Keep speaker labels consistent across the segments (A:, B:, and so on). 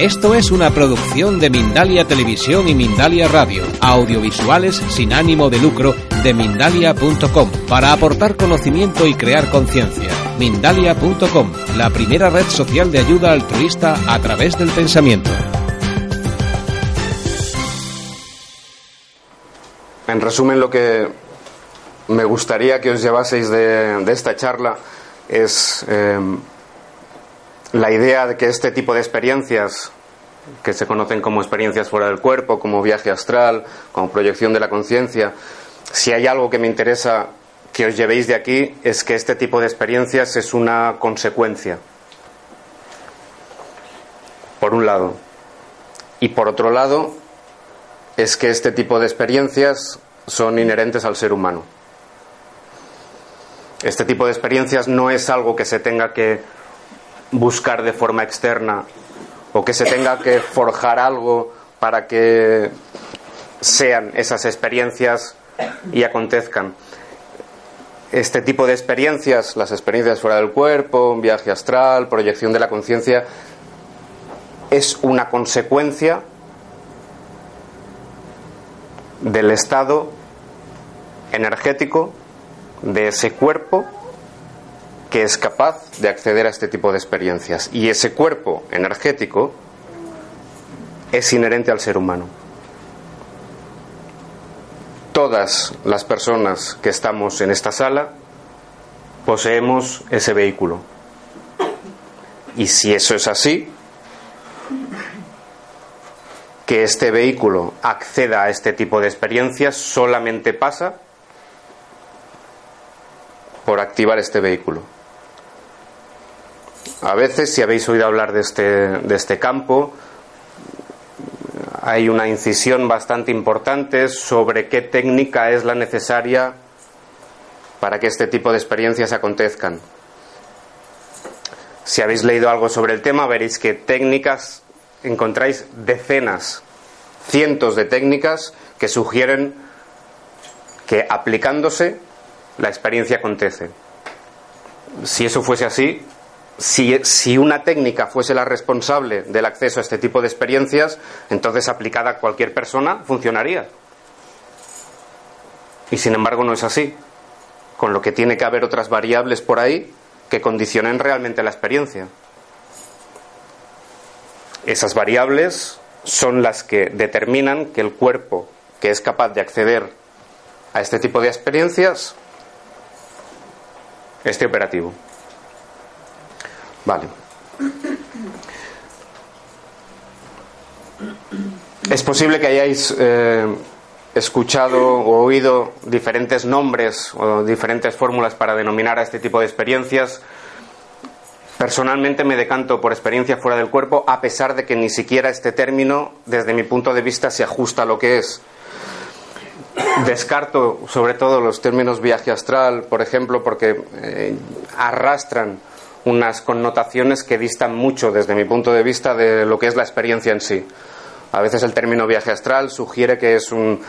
A: Esto es una producción de Mindalia Televisión y Mindalia Radio, audiovisuales sin ánimo de lucro de mindalia.com, para aportar conocimiento y crear conciencia. Mindalia.com, la primera red social de ayuda altruista a través del pensamiento.
B: En resumen, lo que me gustaría que os llevaseis de, esta charla es eh, la idea de que este tipo de experiencias, que se conocen como experiencias fuera del cuerpo, como viaje astral, como proyección de la conciencia, si hay algo que me interesa que os llevéis de aquí es que este tipo de experiencias es una consecuencia, por un lado. Y por otro lado, es que este tipo de experiencias son inherentes al ser humano. Este tipo de experiencias no es algo que se tenga que buscar de forma externa o que se tenga que forjar algo para que sean esas experiencias y acontezcan. Este tipo de experiencias, las experiencias fuera del cuerpo, un viaje astral, proyección de la conciencia, es una consecuencia del estado energético de ese cuerpo que es capaz de acceder a este tipo de experiencias. Y ese cuerpo energético es inherente al ser humano. Todas las personas que estamos en esta sala poseemos ese vehículo. Y si eso es así, que este vehículo acceda a este tipo de experiencias solamente pasa por activar este vehículo. A veces, si habéis oído hablar de este, de este campo, hay una incisión bastante importante sobre qué técnica es la necesaria para que este tipo de experiencias acontezcan. Si habéis leído algo sobre el tema, veréis que técnicas encontráis decenas, cientos de técnicas que sugieren que aplicándose la experiencia acontece. Si eso fuese así, si, una técnica fuese la responsable del acceso a este tipo de experiencias, entonces aplicada a cualquier persona funcionaría. Y sin embargo no es así, con lo que tiene que haber otras variables por ahí que condicionen realmente la experiencia. Esas variables son las que determinan que el cuerpo que es capaz de acceder a este tipo de experiencias esté operativo. Vale. Es posible que hayáis eh, escuchado o oído diferentes nombres o diferentes fórmulas para denominar a este tipo de experiencias. Personalmente me decanto por experiencia fuera del cuerpo, a pesar de que ni siquiera este término, desde mi punto de vista, se ajusta a lo que es. Descarto sobre todo los términos viaje astral, por ejemplo, porque eh, arrastran unas connotaciones que distan mucho, desde mi punto de vista, de lo que es la experiencia en sí. A veces el término viaje astral sugiere que es un,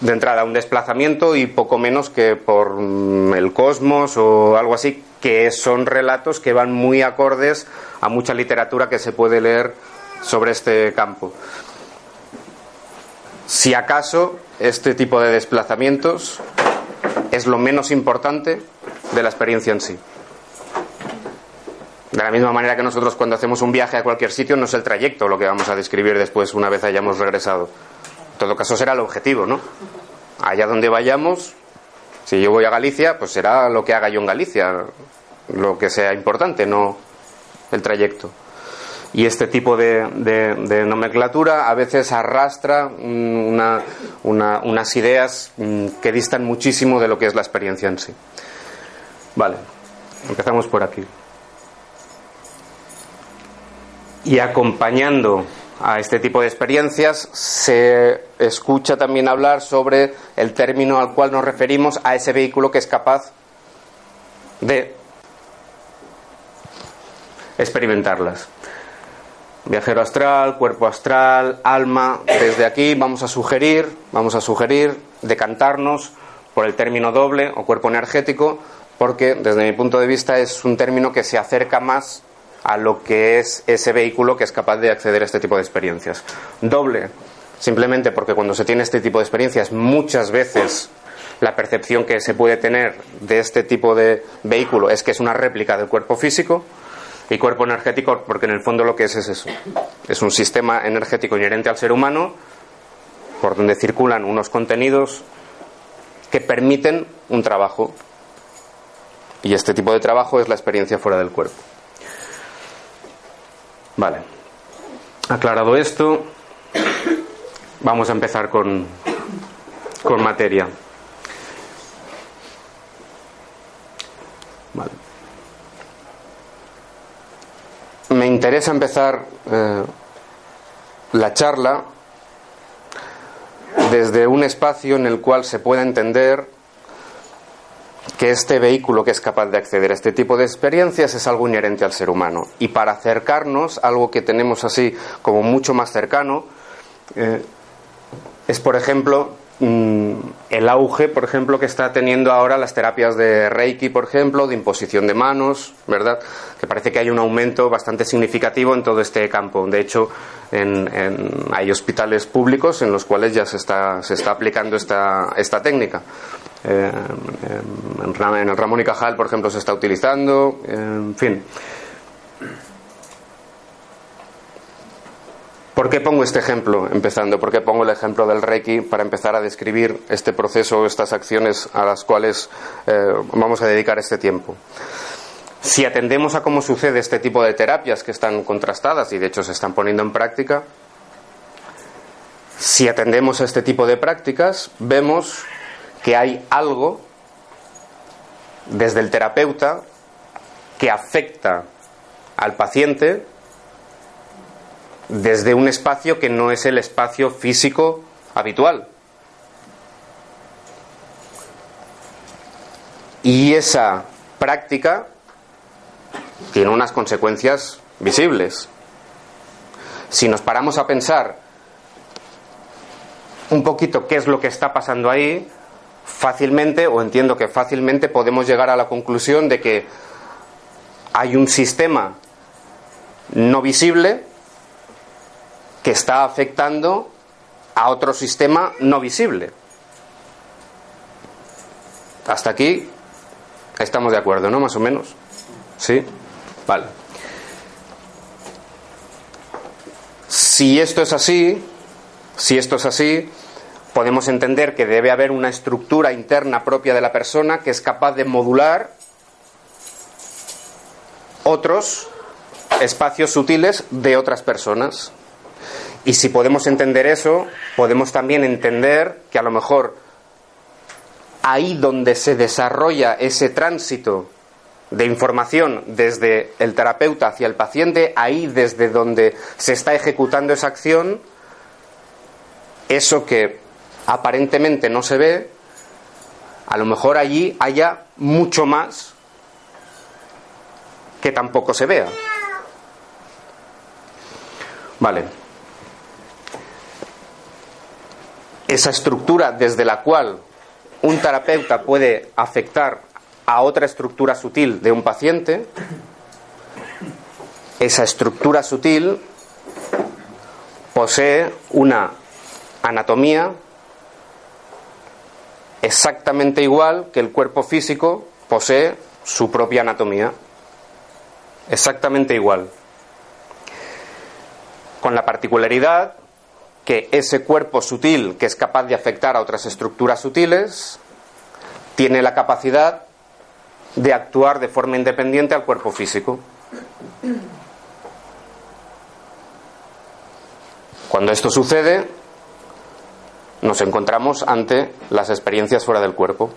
B: de entrada un desplazamiento y poco menos que por mm, el cosmos o algo así, que son relatos que van muy acordes a mucha literatura que se puede leer sobre este campo. Si acaso este tipo de desplazamientos es lo menos importante de la experiencia en sí. De la misma manera que nosotros cuando hacemos un viaje a cualquier sitio no es el trayecto lo que vamos a describir después una vez hayamos regresado. En todo caso será el objetivo, ¿no? Allá donde vayamos, si yo voy a Galicia, pues será lo que haga yo en Galicia, lo que sea importante, no el trayecto. Y este tipo de, nomenclatura a veces arrastra unas ideas mm, que distan muchísimo de lo que es la experiencia en sí. Vale, empezamos por aquí. Y acompañando a este tipo de experiencias se escucha también hablar sobre el término al cual nos referimos a ese vehículo que es capaz de experimentarlas. Viajero astral, cuerpo astral, alma. Desde aquí vamos a sugerir, vamos a sugerir decantarnos por el término doble o cuerpo energético, porque desde mi punto de vista es un término que se acerca más a lo que es ese vehículo que es capaz de acceder a este tipo de experiencias. Doble, simplemente porque cuando se tiene este tipo de experiencias muchas veces la percepción que se puede tener de este tipo de vehículo es que es una réplica del cuerpo físico y cuerpo energético porque en el fondo lo que es es eso. Es un sistema energético inherente al ser humano por donde circulan unos contenidos que permiten un trabajo. Y este tipo de trabajo es la experiencia fuera del cuerpo. Vale. Aclarado esto, vamos a empezar con, con materia. Vale. Me interesa empezar eh, la charla desde un espacio en el cual se pueda entender que este vehículo que es capaz de acceder a este tipo de experiencias es algo inherente al ser humano. Y para acercarnos, algo que tenemos así como mucho más cercano, eh, es por ejemplo Mm, el auge, por ejemplo, que está teniendo ahora las terapias de Reiki, por ejemplo, de imposición de manos, ¿verdad? Que parece que hay un aumento bastante significativo en todo este campo. De hecho, hay hospitales públicos en los cuales ya se está, se está aplicando esta, esta técnica. Eh, en, el Ramón y Cajal, por ejemplo, se está utilizando, en fin. ¿Por qué pongo este ejemplo empezando? ¿Por qué pongo el ejemplo del Reiki para empezar a describir este proceso, estas acciones a las cuales eh, vamos a dedicar este tiempo? Si atendemos a cómo sucede este tipo de terapias que están contrastadas y de hecho se están poniendo en práctica, si atendemos a este tipo de prácticas, vemos que hay algo desde el terapeuta que afecta al paciente desde un espacio que no es el espacio físico habitual. Y esa práctica tiene unas consecuencias visibles. Si nos paramos a pensar un poquito qué es lo que está pasando ahí, fácilmente, o entiendo que fácilmente podemos llegar a la conclusión de que hay un sistema no visible que está afectando a otro sistema no visible. Hasta aquí estamos de acuerdo, ¿no? Más o menos. ¿Sí? Vale. Si esto es así, si esto es así, podemos entender que debe haber una estructura interna propia de la persona que es capaz de modular otros espacios sutiles de otras personas. Y si podemos entender eso, podemos también entender que a lo mejor ahí donde se desarrolla ese tránsito de información desde el terapeuta hacia el paciente, ahí desde donde se está ejecutando esa acción, eso que aparentemente no se ve, a lo mejor allí haya mucho más que tampoco se vea. Vale. esa estructura desde la cual un terapeuta puede afectar a otra estructura sutil de un paciente, esa estructura sutil posee una anatomía exactamente igual que el cuerpo físico posee su propia anatomía. Exactamente igual. Con la particularidad que ese cuerpo sutil que es capaz de afectar a otras estructuras sutiles tiene la capacidad de actuar de forma independiente al cuerpo físico. Cuando esto sucede, nos encontramos ante las experiencias fuera del cuerpo.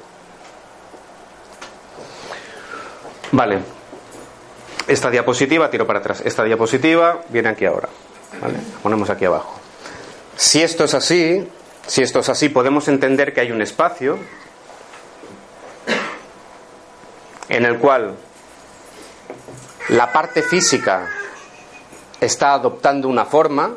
B: Vale. Esta diapositiva, tiro para atrás. Esta diapositiva viene aquí ahora. ¿Vale? La ponemos aquí abajo. Si esto es así, si esto es así, podemos entender que hay un espacio en el cual la parte física está adoptando una forma,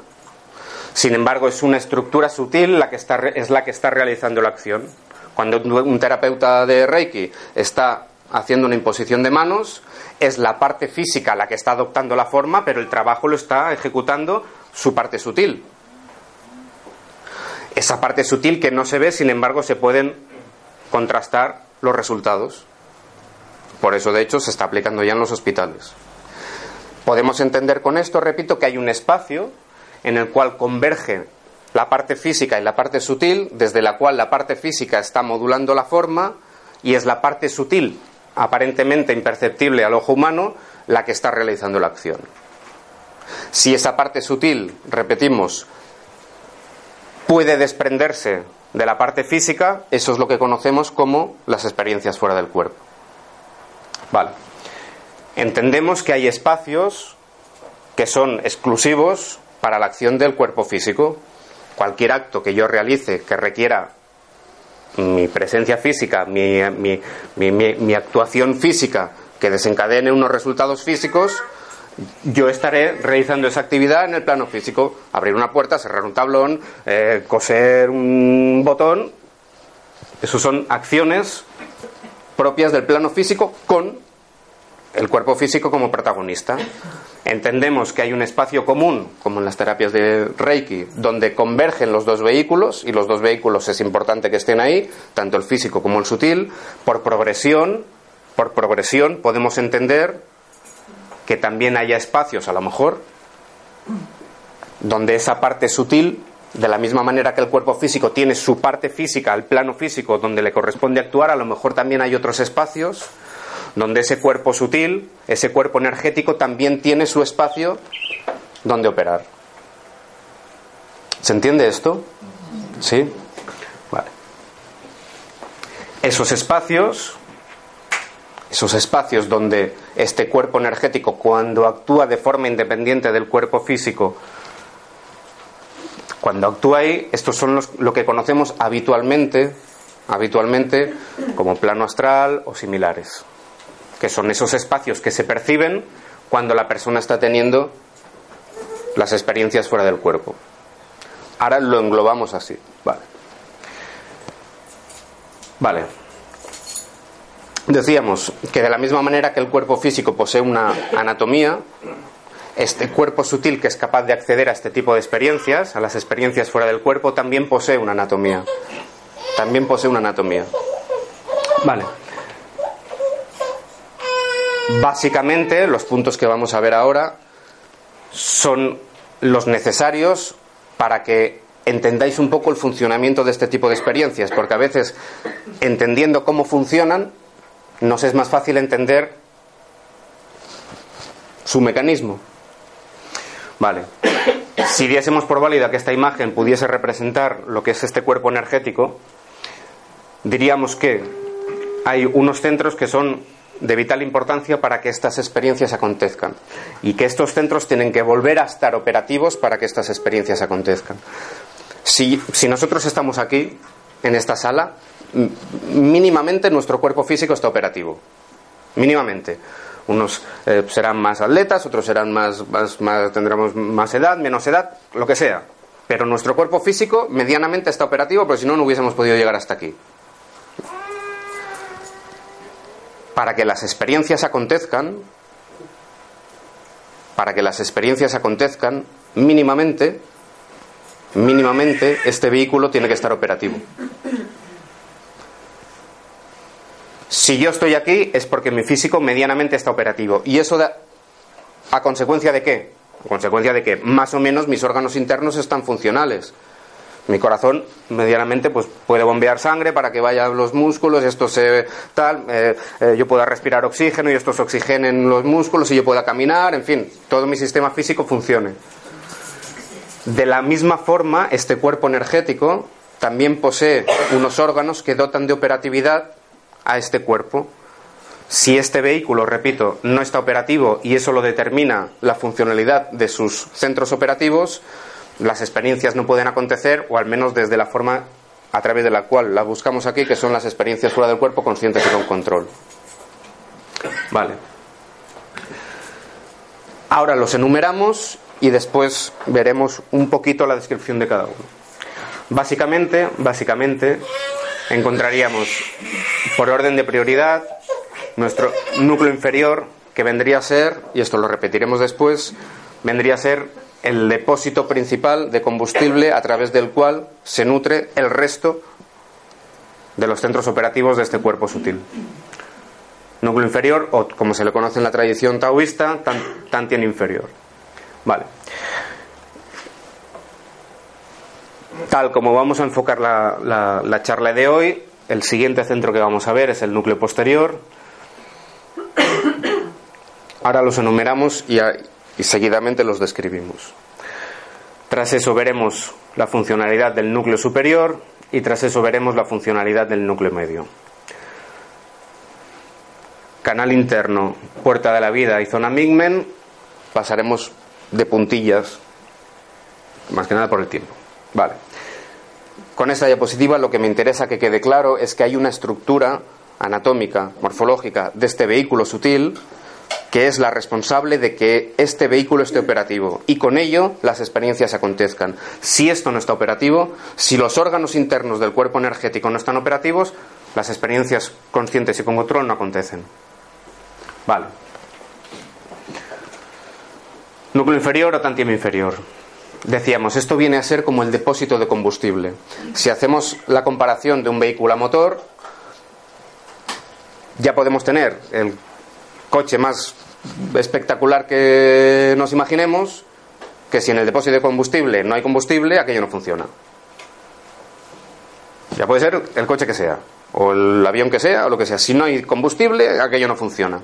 B: sin embargo es una estructura sutil la que está, es la que está realizando la acción. Cuando un terapeuta de Reiki está haciendo una imposición de manos, es la parte física la que está adoptando la forma, pero el trabajo lo está ejecutando su parte sutil. Esa parte sutil que no se ve, sin embargo, se pueden contrastar los resultados. Por eso, de hecho, se está aplicando ya en los hospitales. Podemos entender con esto, repito, que hay un espacio en el cual converge la parte física y la parte sutil, desde la cual la parte física está modulando la forma y es la parte sutil, aparentemente imperceptible al ojo humano, la que está realizando la acción. Si esa parte sutil, repetimos, puede desprenderse de la parte física, eso es lo que conocemos como las experiencias fuera del cuerpo. Vale. Entendemos que hay espacios que son exclusivos para la acción del cuerpo físico. Cualquier acto que yo realice que requiera mi presencia física, mi, mi, actuación física, que desencadene unos resultados físicos, yo estaré realizando esa actividad en el plano físico. Abrir una puerta, cerrar un tablón, eh, coser un botón. Esas son acciones propias del plano físico con el cuerpo físico como protagonista. Entendemos que hay un espacio común, como en las terapias de Reiki, donde convergen los dos vehículos, y los dos vehículos es importante que estén ahí, tanto el físico como el sutil. Por progresión, por progresión podemos entender que también haya espacios, a lo mejor, donde esa parte sutil, de la misma manera que el cuerpo físico tiene su parte física, el plano físico donde le corresponde actuar, a lo mejor también hay otros espacios donde ese cuerpo sutil, ese cuerpo energético también tiene su espacio donde operar. ¿Se entiende esto? ¿Sí? Vale. Esos espacios, esos espacios donde este cuerpo energético, cuando actúa de forma independiente del cuerpo físico, cuando actúa ahí, estos son los, lo que conocemos habitualmente, habitualmente como plano astral o similares que son esos espacios que se perciben cuando la persona está teniendo las experiencias fuera del cuerpo. Ahora lo englobamos así. Vale. Vale. Decíamos que de la misma manera que el cuerpo físico posee una anatomía, este cuerpo sutil que es capaz de acceder a este tipo de experiencias, a las experiencias fuera del cuerpo, también posee una anatomía. También posee una anatomía. Vale. Básicamente, los puntos que vamos a ver ahora son los necesarios para que entendáis un poco el funcionamiento de este tipo de experiencias, porque a veces, entendiendo cómo funcionan, nos es más fácil entender su mecanismo. Vale. Si diésemos por válida que esta imagen pudiese representar lo que es este cuerpo energético, diríamos que hay unos centros que son de vital importancia para que estas experiencias acontezcan y que estos centros tienen que volver a estar operativos para que estas experiencias acontezcan. Si, si nosotros estamos aquí, en esta sala, mínimamente nuestro cuerpo físico está operativo. Mínimamente. Unos eh, serán más atletas, otros serán más, más, más, tendremos más edad, menos edad, lo que sea. Pero nuestro cuerpo físico medianamente está operativo, porque si no, no hubiésemos podido llegar hasta aquí. Para que las experiencias acontezcan, para que las experiencias acontezcan, mínimamente, mínimamente este vehículo tiene que estar operativo. Si yo estoy aquí es porque mi físico medianamente está operativo. ¿Y eso da, a consecuencia de qué? A consecuencia de que más o menos mis órganos internos están funcionales mi corazón medianamente pues puede bombear sangre para que vaya a los músculos, esto se tal, eh, eh, yo pueda respirar oxígeno y estos oxigenen los músculos y yo pueda caminar, en fin, todo mi sistema físico funcione. De la misma forma, este cuerpo energético también posee unos órganos que dotan de operatividad a este cuerpo. Si este vehículo, repito, no está operativo y eso lo determina la funcionalidad de sus centros operativos, las experiencias no pueden acontecer, o al menos desde la forma a través de la cual las buscamos aquí, que son las experiencias fuera del cuerpo conscientes y con control. Vale. Ahora los enumeramos y después veremos un poquito la descripción de cada uno. Básicamente, básicamente encontraríamos por orden de prioridad nuestro núcleo inferior, que vendría a ser, y esto lo repetiremos después, vendría a ser el depósito principal de combustible a través del cual se nutre el resto de los centros operativos de este cuerpo sutil. Núcleo inferior, o como se le conoce en la tradición taoísta, tantien inferior. Vale. Tal como vamos a enfocar la, la charla de hoy, el siguiente centro que vamos a ver es el núcleo posterior. Ahora los enumeramos y, y seguidamente los describimos. Tras eso veremos la funcionalidad del núcleo superior y tras eso veremos la funcionalidad del núcleo medio. Canal interno, puerta de la vida y zona Migmen, pasaremos de puntillas, más que nada por el tiempo. Vale. Con esta diapositiva lo que me interesa que quede claro es que hay una estructura anatómica, morfológica de este vehículo sutil que es la responsable de que este vehículo esté operativo y con ello las experiencias acontezcan. Si esto no está operativo, si los órganos internos del cuerpo energético no están operativos, las experiencias conscientes y con control no acontecen. Vale. Núcleo inferior o tantieme inferior. Decíamos, esto viene a ser como el depósito de combustible. Si hacemos la comparación de un vehículo a motor, ya podemos tener el coche más espectacular que nos imaginemos, que si en el depósito de combustible no hay combustible, aquello no funciona. Ya puede ser el coche que sea, o el avión que sea, o lo que sea. Si no hay combustible, aquello no funciona.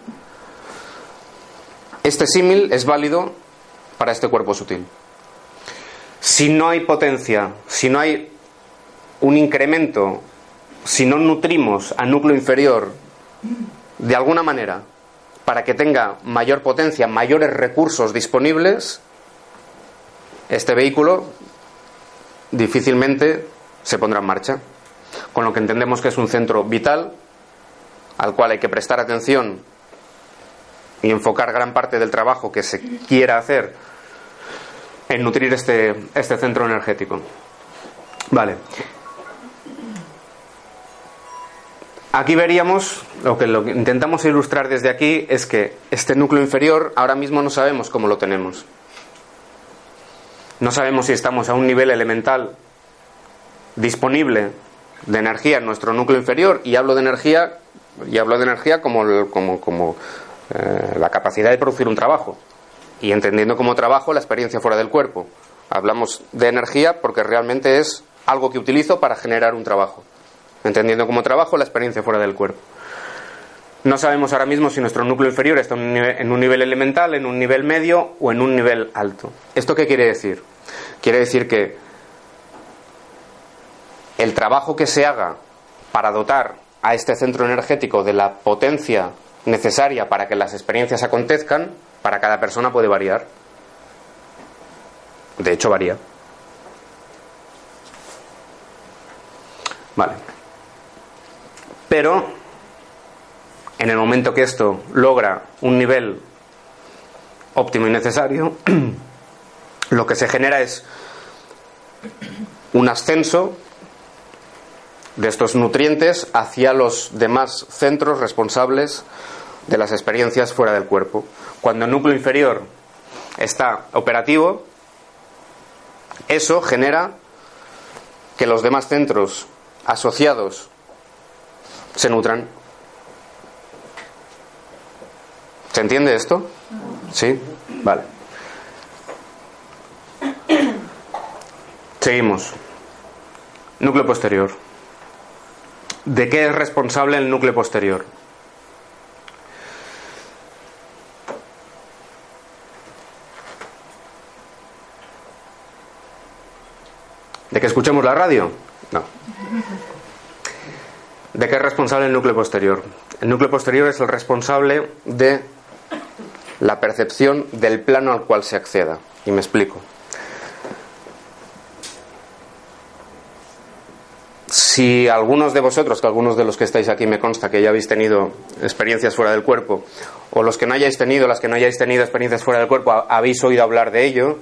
B: Este símil es válido para este cuerpo sutil. Si no hay potencia, si no hay un incremento, si no nutrimos al núcleo inferior de alguna manera para que tenga mayor potencia, mayores recursos disponibles, este vehículo difícilmente se pondrá en marcha. Con lo que entendemos que es un centro vital al cual hay que prestar atención y enfocar gran parte del trabajo que se quiera hacer en nutrir este, este centro energético. Vale. Aquí veríamos, lo que, lo que intentamos ilustrar desde aquí es que este núcleo inferior ahora mismo no sabemos cómo lo tenemos. No sabemos si estamos a un nivel elemental disponible de energía en nuestro núcleo inferior y hablo de energía y hablo de energía como, como, como eh, la capacidad de producir un trabajo y entendiendo como trabajo la experiencia fuera del cuerpo. Hablamos de energía porque realmente es algo que utilizo para generar un trabajo entendiendo como trabajo la experiencia fuera del cuerpo. No sabemos ahora mismo si nuestro núcleo inferior está en un nivel elemental, en un nivel medio o en un nivel alto. ¿Esto qué quiere decir? Quiere decir que el trabajo que se haga para dotar a este centro energético de la potencia necesaria para que las experiencias acontezcan, para cada persona puede variar. De hecho, varía. Vale. Pero en el momento que esto logra un nivel óptimo y necesario, lo que se genera es un ascenso de estos nutrientes hacia los demás centros responsables de las experiencias fuera del cuerpo. Cuando el núcleo inferior está operativo, eso genera que los demás centros asociados se nutran. ¿Se entiende esto? ¿Sí? Vale. Seguimos. Núcleo posterior. ¿De qué es responsable el núcleo posterior? ¿De que escuchemos la radio? No. ¿De qué es responsable el núcleo posterior? El núcleo posterior es el responsable de la percepción del plano al cual se acceda. Y me explico. Si algunos de vosotros, que algunos de los que estáis aquí me consta que ya habéis tenido experiencias fuera del cuerpo, o los que no hayáis tenido, las que no hayáis tenido experiencias fuera del cuerpo, habéis oído hablar de ello,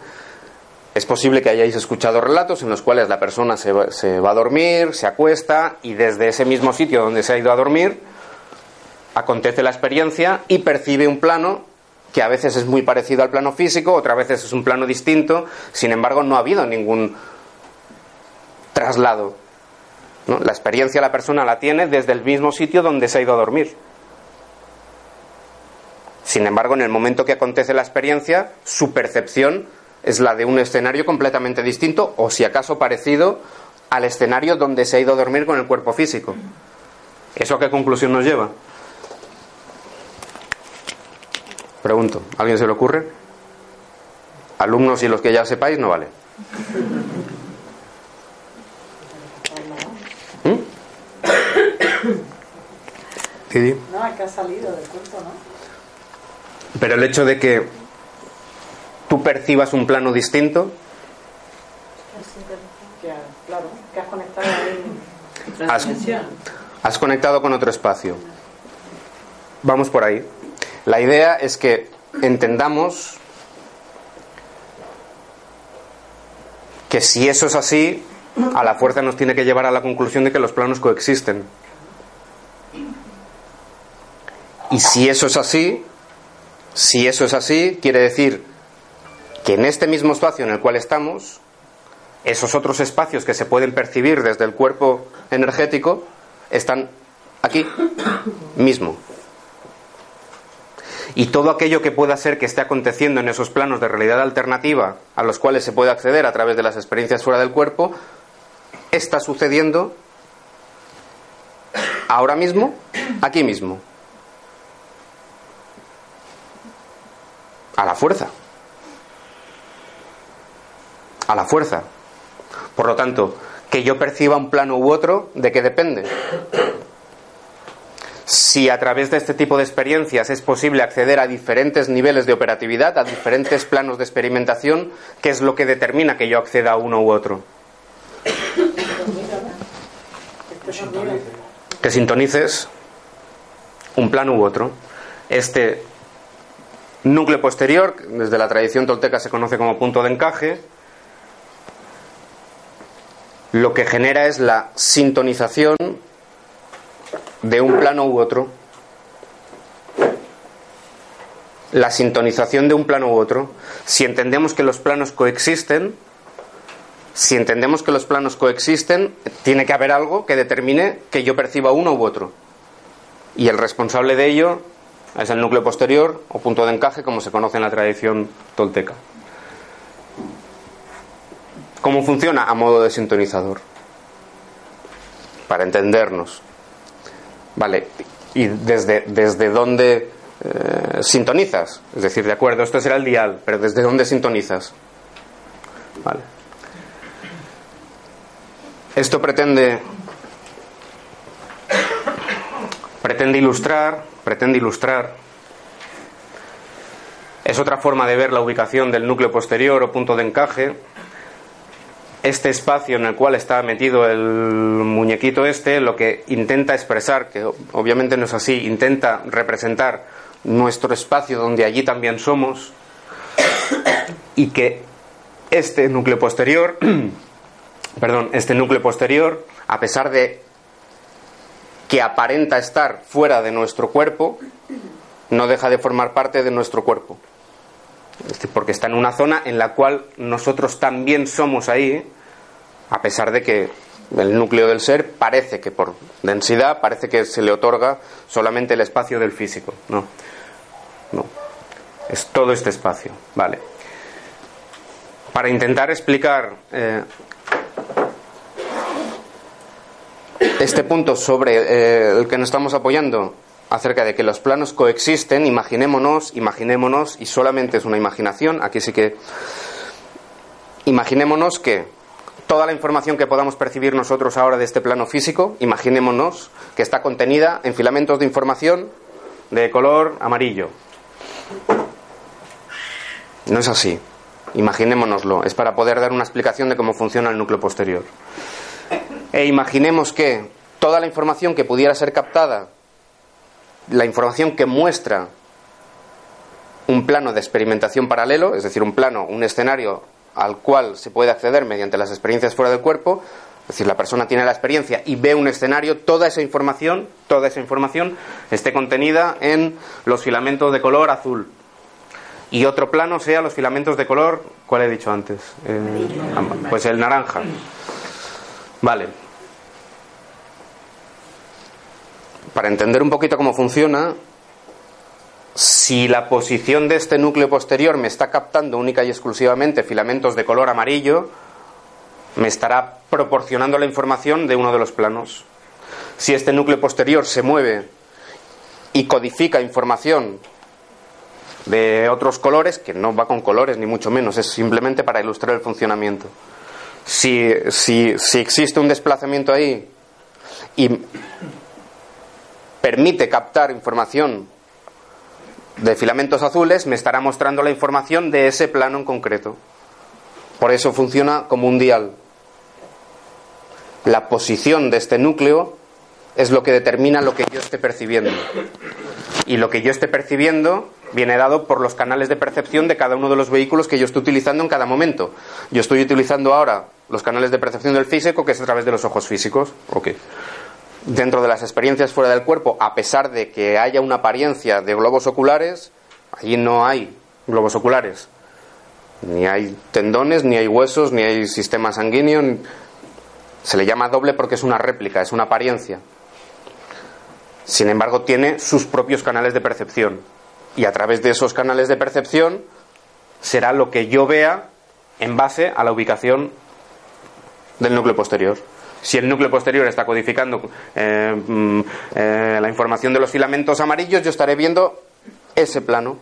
B: es posible que hayáis escuchado relatos en los cuales la persona se va, a dormir, se acuesta y desde ese mismo sitio donde se ha ido a dormir acontece la experiencia y percibe un plano que a veces es muy parecido al plano físico, otras veces es un plano distinto, sin embargo no ha habido ningún traslado. La experiencia la persona la tiene desde el mismo sitio donde se ha ido a dormir. Sin embargo, en el momento que acontece la experiencia, su percepción es la de un escenario completamente distinto o si acaso parecido al escenario donde se ha ido a dormir con el cuerpo físico. ¿Eso a qué conclusión nos lleva? Pregunto, ¿alguien se le ocurre? Alumnos y los que ya sepáis no vale. ¿Mm?
C: No, es que ha salido del curso, ¿no?
B: Pero el hecho de que tú percibas un plano distinto.
C: Has,
B: has conectado con otro espacio. Vamos por ahí. La idea es que entendamos que si eso es así, a la fuerza nos tiene que llevar a la conclusión de que los planos coexisten. Y si eso es así, si eso es así, quiere decir que en este mismo espacio en el cual estamos, esos otros espacios que se pueden percibir desde el cuerpo energético están aquí mismo. Y todo aquello que pueda ser que esté aconteciendo en esos planos de realidad alternativa a los cuales se puede acceder a través de las experiencias fuera del cuerpo, está sucediendo ahora mismo, aquí mismo. A la fuerza. A la fuerza. Por lo tanto, que yo perciba un plano u otro, ¿de qué depende? Si a través de este tipo de experiencias es posible acceder a diferentes niveles de operatividad, a diferentes planos de experimentación, ¿qué es lo que determina que yo acceda a uno u otro? Que sintonices un plano u otro. Este Núcleo posterior, desde la tradición tolteca se conoce como punto de encaje, lo que genera es la sintonización de un plano u otro. La sintonización de un plano u otro. Si entendemos que los planos coexisten, si entendemos que los planos coexisten, tiene que haber algo que determine que yo perciba uno u otro. Y el responsable de ello es el núcleo posterior o punto de encaje, como se conoce en la tradición tolteca. ¿Cómo funciona? A modo de sintonizador. Para entendernos. Vale, ¿y desde, desde dónde eh, sintonizas? Es decir, de acuerdo, esto será el dial, pero ¿desde dónde sintonizas? Vale. Esto pretende pretende ilustrar pretende ilustrar. Es otra forma de ver la ubicación del núcleo posterior o punto de encaje. Este espacio en el cual está metido el muñequito este lo que intenta expresar, que obviamente no es así, intenta representar nuestro espacio donde allí también somos y que este núcleo posterior, perdón, este núcleo posterior, a pesar de que aparenta estar fuera de nuestro cuerpo, no deja de formar parte de nuestro cuerpo. Porque está en una zona en la cual nosotros también somos ahí, a pesar de que el núcleo del ser parece que por densidad parece que se le otorga solamente el espacio del físico. No, no. Es todo este espacio, ¿vale? Para intentar explicar eh, este punto sobre eh, el que nos estamos apoyando acerca de que los planos coexisten, imaginémonos, imaginémonos, y solamente es una imaginación, aquí sí que imaginémonos que toda la información que podamos percibir nosotros ahora de este plano físico, imaginémonos que está contenida en filamentos de información de color amarillo. No es así. Imaginémonoslo. Es para poder dar una explicación de cómo funciona el núcleo posterior. E imaginemos que toda la información que pudiera ser captada, la información que muestra un plano de experimentación paralelo, es decir, un plano, un escenario al cual se puede acceder mediante las experiencias fuera del cuerpo, es decir, la persona tiene la experiencia y ve un escenario, toda esa información, toda esa información esté contenida en los filamentos de color azul. Y otro plano sea los filamentos de color, ¿cuál he dicho antes? Eh, pues el naranja. Vale. Para entender un poquito cómo funciona, si la posición de este núcleo posterior me está captando única y exclusivamente filamentos de color amarillo, me estará proporcionando la información de uno de los planos. Si este núcleo posterior se mueve y codifica información de otros colores, que no va con colores ni mucho menos, es simplemente para ilustrar el funcionamiento. Si, si, si existe un desplazamiento ahí y permite captar información de filamentos azules, me estará mostrando la información de ese plano en concreto. Por eso funciona como un dial. La posición de este núcleo es lo que determina lo que yo esté percibiendo. Y lo que yo esté percibiendo viene dado por los canales de percepción de cada uno de los vehículos que yo estoy utilizando en cada momento. Yo estoy utilizando ahora los canales de percepción del físico, que es a través de los ojos físicos. Dentro de las experiencias fuera del cuerpo, a pesar de que haya una apariencia de globos oculares, allí no hay globos oculares. Ni hay tendones, ni hay huesos, ni hay sistema sanguíneo. Se le llama doble porque es una réplica, es una apariencia. Sin embargo, tiene sus propios canales de percepción. Y a través de esos canales de percepción será lo que yo vea en base a la ubicación del núcleo posterior. Si el núcleo posterior está codificando eh, mm, eh, la información de los filamentos amarillos, yo estaré viendo ese plano.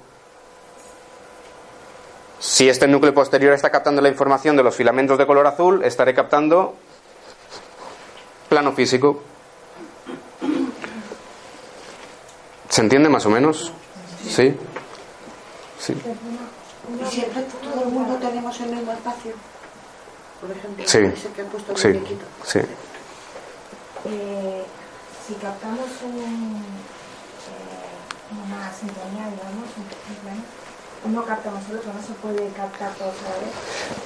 B: Si este núcleo posterior está captando la información de los filamentos de color azul, estaré captando plano físico. ¿Se entiende más o menos? ¿Sí?
D: Sí. ¿Y siempre todo el mundo tenemos el mismo espacio? Por ejemplo,
B: sí.
D: ese que han puesto el
B: sí.
D: muñequito.
B: Sí.
E: Eh, si captamos un, eh, una sintonía, digamos, un, plano, no captamos el otro, no se puede captar todos a la vez,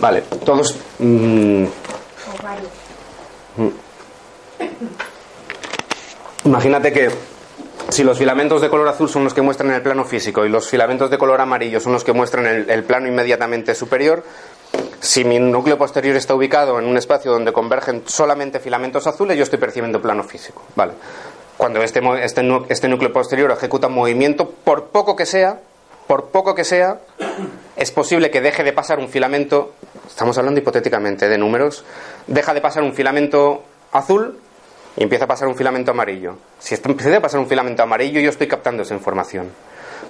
B: Vale, todos. mm,
E: o varios.
B: Imagínate que si los filamentos de color azul son los que muestran el plano físico y los filamentos de color amarillo son los que muestran el, el plano inmediatamente superior, si mi núcleo posterior está ubicado en un espacio donde convergen solamente filamentos azules, yo estoy percibiendo plano físico. Cuando este, este, este núcleo posterior ejecuta un movimiento, por poco que sea, por poco que sea, es posible que deje de pasar un filamento, estamos hablando hipotéticamente de números, deja de pasar un filamento azul y empieza a pasar un filamento amarillo. Si empieza a pasar un filamento amarillo, yo estoy captando esa información.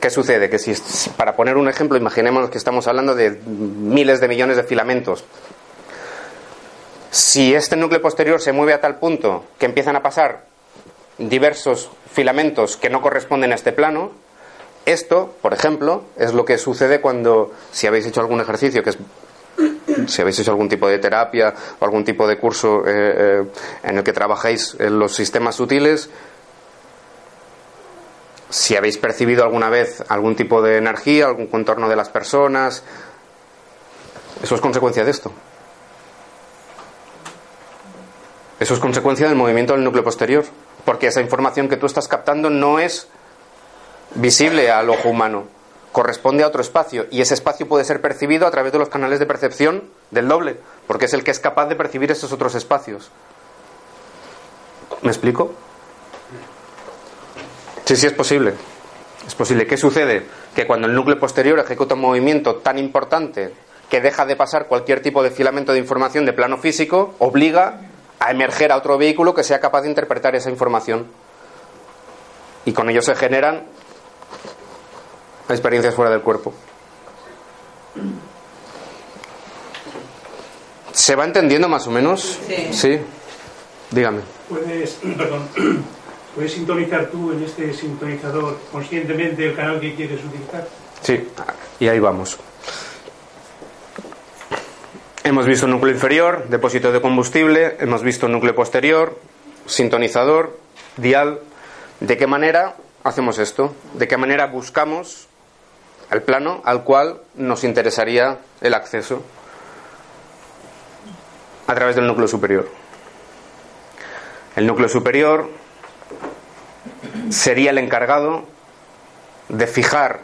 B: ¿Qué sucede? Que si, para poner un ejemplo, imaginemos que estamos hablando de miles de millones de filamentos. Si este núcleo posterior se mueve a tal punto que empiezan a pasar diversos filamentos que no corresponden a este plano, esto, por ejemplo, es lo que sucede cuando, si habéis hecho algún ejercicio, que es si habéis hecho algún tipo de terapia o algún tipo de curso eh, eh, en el que trabajáis en los sistemas sutiles, si habéis percibido alguna vez algún tipo de energía, algún contorno de las personas, eso es consecuencia de esto. Eso es consecuencia del movimiento del núcleo posterior, porque esa información que tú estás captando no es visible al ojo humano, corresponde a otro espacio y ese espacio puede ser percibido a través de los canales de percepción del doble, porque es el que es capaz de percibir esos otros espacios. ¿Me explico? Sí, sí es posible. Es posible. ¿Qué sucede? Que cuando el núcleo posterior ejecuta un movimiento tan importante que deja de pasar cualquier tipo de filamento de información de plano físico, obliga a emerger a otro vehículo que sea capaz de interpretar esa información. Y con ello se generan experiencias fuera del cuerpo. ¿Se va entendiendo más o menos? Sí. Dígame.
F: Puedes, perdón, puedes sintonizar tú en este sintonizador conscientemente el canal que quieres utilizar.
B: Sí, y ahí vamos. Hemos visto núcleo inferior, depósito de combustible, hemos visto núcleo posterior, sintonizador, dial. ¿De qué manera hacemos esto? ¿De qué manera buscamos el plano al cual nos interesaría el acceso? A través del núcleo superior. El núcleo superior sería el encargado de fijar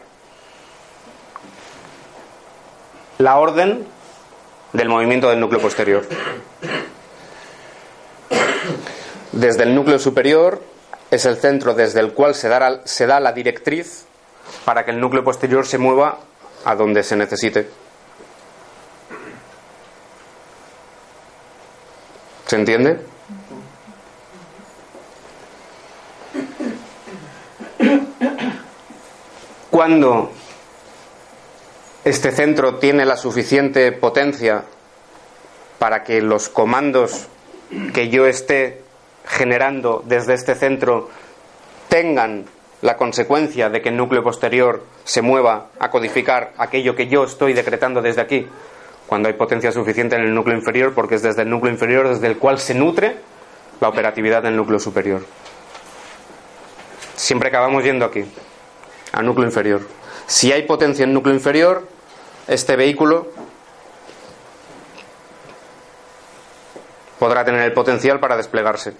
B: la orden del movimiento del núcleo posterior. Desde el núcleo superior es el centro desde el cual se da, se da la directriz para que el núcleo posterior se mueva a donde se necesite. ¿Se entiende? Cuando este centro tiene la suficiente potencia para que los comandos que yo esté generando desde este centro tengan la consecuencia de que el núcleo posterior se mueva a codificar aquello que yo estoy decretando desde aquí, cuando hay potencia suficiente en el núcleo inferior, porque es desde el núcleo inferior desde el cual se nutre la operatividad del núcleo superior. Siempre acabamos yendo aquí, al núcleo inferior. Si hay potencia en núcleo inferior, este vehículo podrá tener el potencial para desplegarse.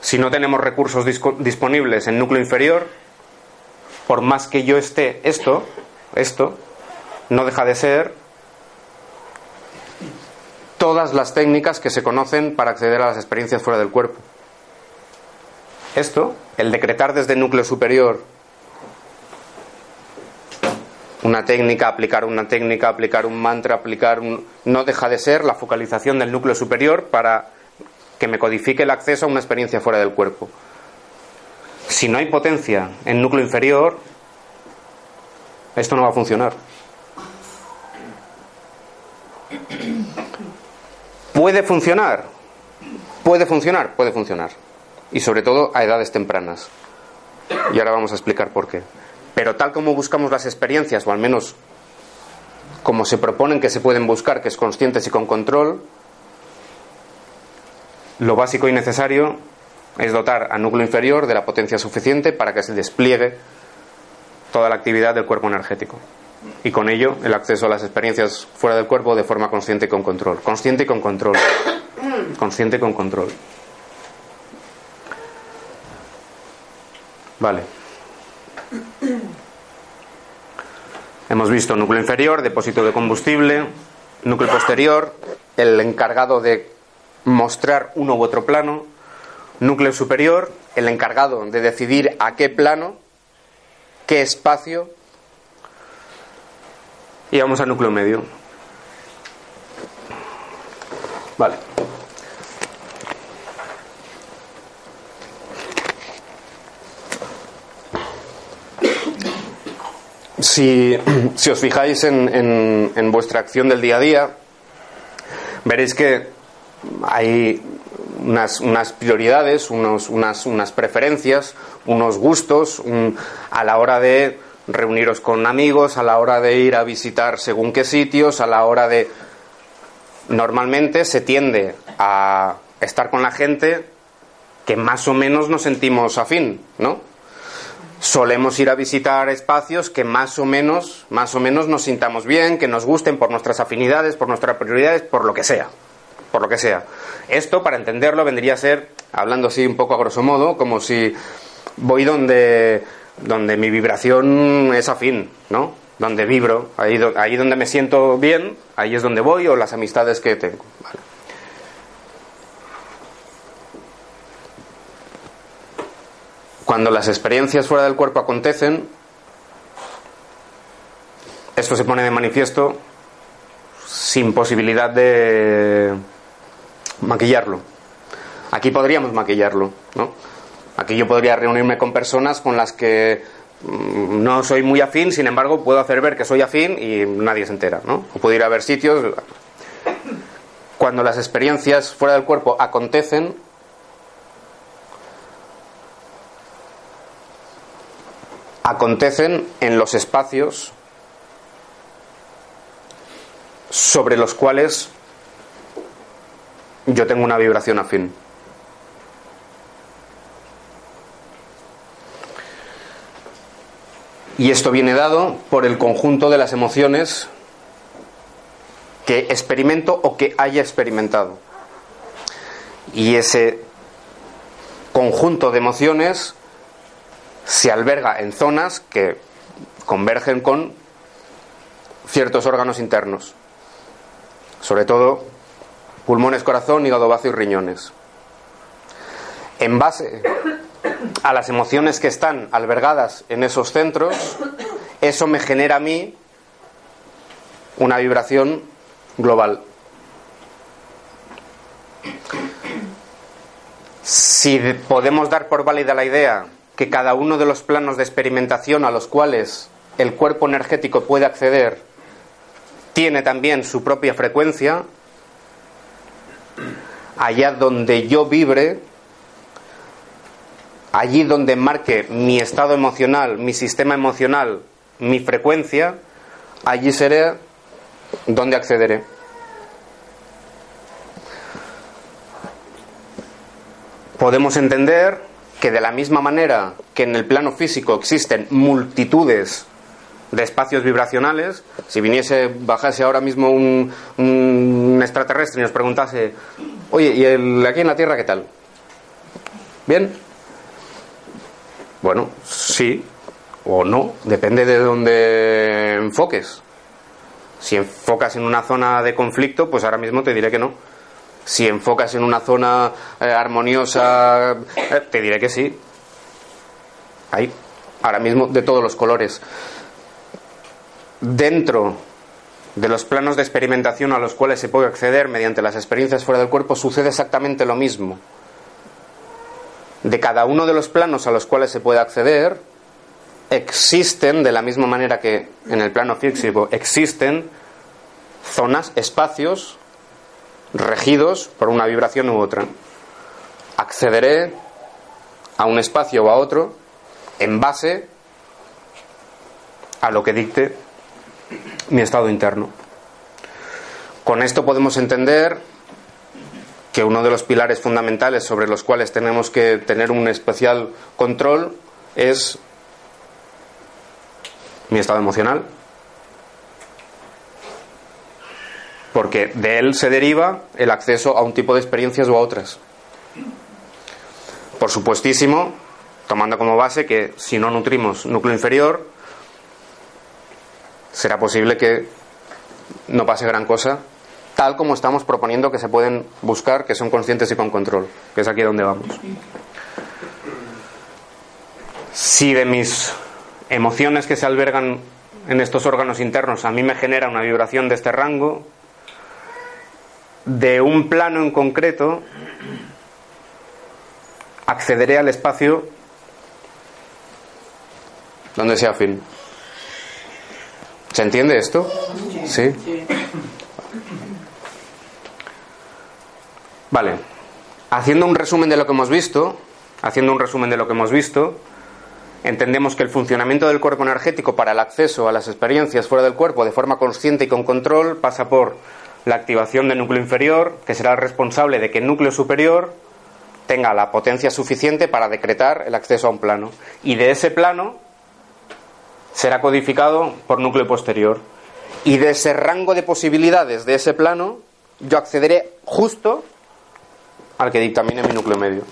B: Si no tenemos recursos disponibles en núcleo inferior, por más que yo esté esto, esto, no deja de ser todas las técnicas que se conocen para acceder a las experiencias fuera del cuerpo. Esto, el decretar desde el núcleo superior una técnica, aplicar una técnica, aplicar un mantra, aplicar un... no deja de ser la focalización del núcleo superior para que me codifique el acceso a una experiencia fuera del cuerpo. Si no hay potencia en núcleo inferior, esto no va a funcionar. ¿Puede funcionar? Puede funcionar, puede funcionar. Y sobre todo a edades tempranas. Y ahora vamos a explicar por qué. Pero tal como buscamos las experiencias, o al menos como se proponen que se pueden buscar, que es conscientes y con control, lo básico y necesario es dotar al núcleo inferior de la potencia suficiente para que se despliegue toda la actividad del cuerpo energético. Y con ello el acceso a las experiencias fuera del cuerpo de forma consciente y con control. Consciente y con control. Consciente y con control. Vale. Hemos visto núcleo inferior, depósito de combustible, núcleo posterior, el encargado de mostrar uno u otro plano, núcleo superior, el encargado de decidir a qué plano, qué espacio, y vamos al núcleo medio. Vale. Si, os fijáis en, vuestra acción del día a día, veréis que hay unas, prioridades, unos, unas, unas, preferencias, unos gustos a la hora de reuniros con amigos, a la hora de ir a visitar según qué sitios, a la hora de... Normalmente se tiende a estar con la gente que más o menos nos sentimos afín, ¿no? Solemos ir a visitar espacios que más o menos, más o menos nos sintamos bien, que nos gusten por nuestras afinidades, por nuestras prioridades, por lo que sea, por lo que sea. Esto, para entenderlo, vendría a ser, hablando así un poco a grosso modo, como si voy donde, donde mi vibración es afín, ¿no? Donde vibro, ahí, ahí donde me siento bien, ahí es donde voy o las amistades que tengo. Cuando las experiencias fuera del cuerpo acontecen, esto se pone de manifiesto sin posibilidad de maquillarlo. Aquí podríamos maquillarlo, ¿no? Aquí yo podría reunirme con personas con las que mm, no soy muy afín, sin embargo puedo hacer ver que soy afín y nadie se entera, ¿no? O puedo ir a ver sitios. Cuando las experiencias fuera del cuerpo acontecen, acontecen en los espacios sobre los cuales yo tengo una vibración afín. Y esto viene dado por el conjunto de las emociones que experimento o que haya experimentado. Y ese conjunto de emociones se alberga en zonas que convergen con ciertos órganos internos, sobre todo pulmones, corazón, hígado vacio y riñones. En base a las emociones que están albergadas en esos centros, eso me genera a mí una vibración global. Si podemos dar por válida la idea que cada uno de los planos de experimentación a los cuales el cuerpo energético puede acceder tiene también su propia frecuencia, allá donde yo vibre, allí donde marque mi estado emocional, mi sistema emocional, mi frecuencia, allí seré donde accederé. Podemos entender que de la misma manera que en el plano físico existen multitudes de espacios vibracionales, si viniese, bajase ahora mismo un, un extraterrestre y nos preguntase, oye, ¿y el, aquí en la Tierra qué tal? ¿Bien? Bueno, sí o no, depende de dónde enfoques. Si enfocas en una zona de conflicto, pues ahora mismo te diré que no. Si enfocas en una zona eh, armoniosa, eh, te diré que sí. Hay ahora mismo de todos los colores. Dentro de los planos de experimentación a los cuales se puede acceder mediante las experiencias fuera del cuerpo sucede exactamente lo mismo. De cada uno de los planos a los cuales se puede acceder, existen, de la misma manera que en el plano físico existen, zonas, espacios regidos por una vibración u otra. Accederé a un espacio o a otro en base a lo que dicte mi estado interno. Con esto podemos entender que uno de los pilares fundamentales sobre los cuales tenemos que tener un especial control es mi estado emocional. Porque de él se deriva el acceso a un tipo de experiencias o a otras. Por supuestísimo, tomando como base que si no nutrimos núcleo inferior, será posible que no pase gran cosa, tal como estamos proponiendo que se pueden buscar, que son conscientes y con control, que es aquí donde vamos. Si de mis emociones que se albergan en estos órganos internos a mí me genera una vibración de este rango, de un plano en concreto, accederé al espacio donde sea fin. ¿Se entiende esto? Sí. Vale. Haciendo un resumen de lo que hemos visto, haciendo un resumen de lo que hemos visto, entendemos que el funcionamiento del cuerpo energético para el acceso a las experiencias fuera del cuerpo de forma consciente y con control pasa por la activación del núcleo inferior, que será el responsable de que el núcleo superior tenga la potencia suficiente para decretar el acceso a un plano. Y de ese plano será codificado por núcleo posterior. Y de ese rango de posibilidades de ese plano, yo accederé justo al que dictamine mi núcleo medio.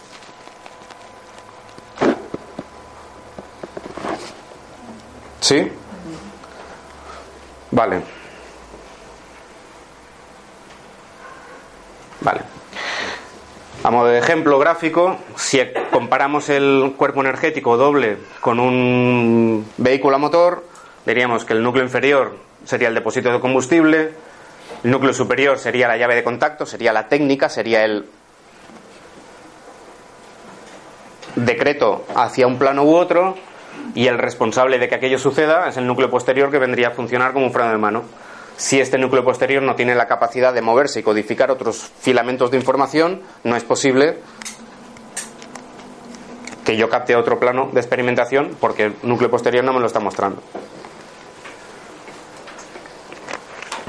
B: ¿Sí? Vale. Vale. A modo de ejemplo gráfico, si comparamos el cuerpo energético doble con un vehículo a motor, diríamos que el núcleo inferior sería el depósito de combustible, el núcleo superior sería la llave de contacto, sería la técnica, sería el decreto hacia un plano u otro, y el responsable de que aquello suceda es el núcleo posterior que vendría a funcionar como un freno de mano. Si este núcleo posterior no tiene la capacidad de moverse y codificar otros filamentos de información, no es posible que yo capte otro plano de experimentación porque el núcleo posterior no me lo está mostrando.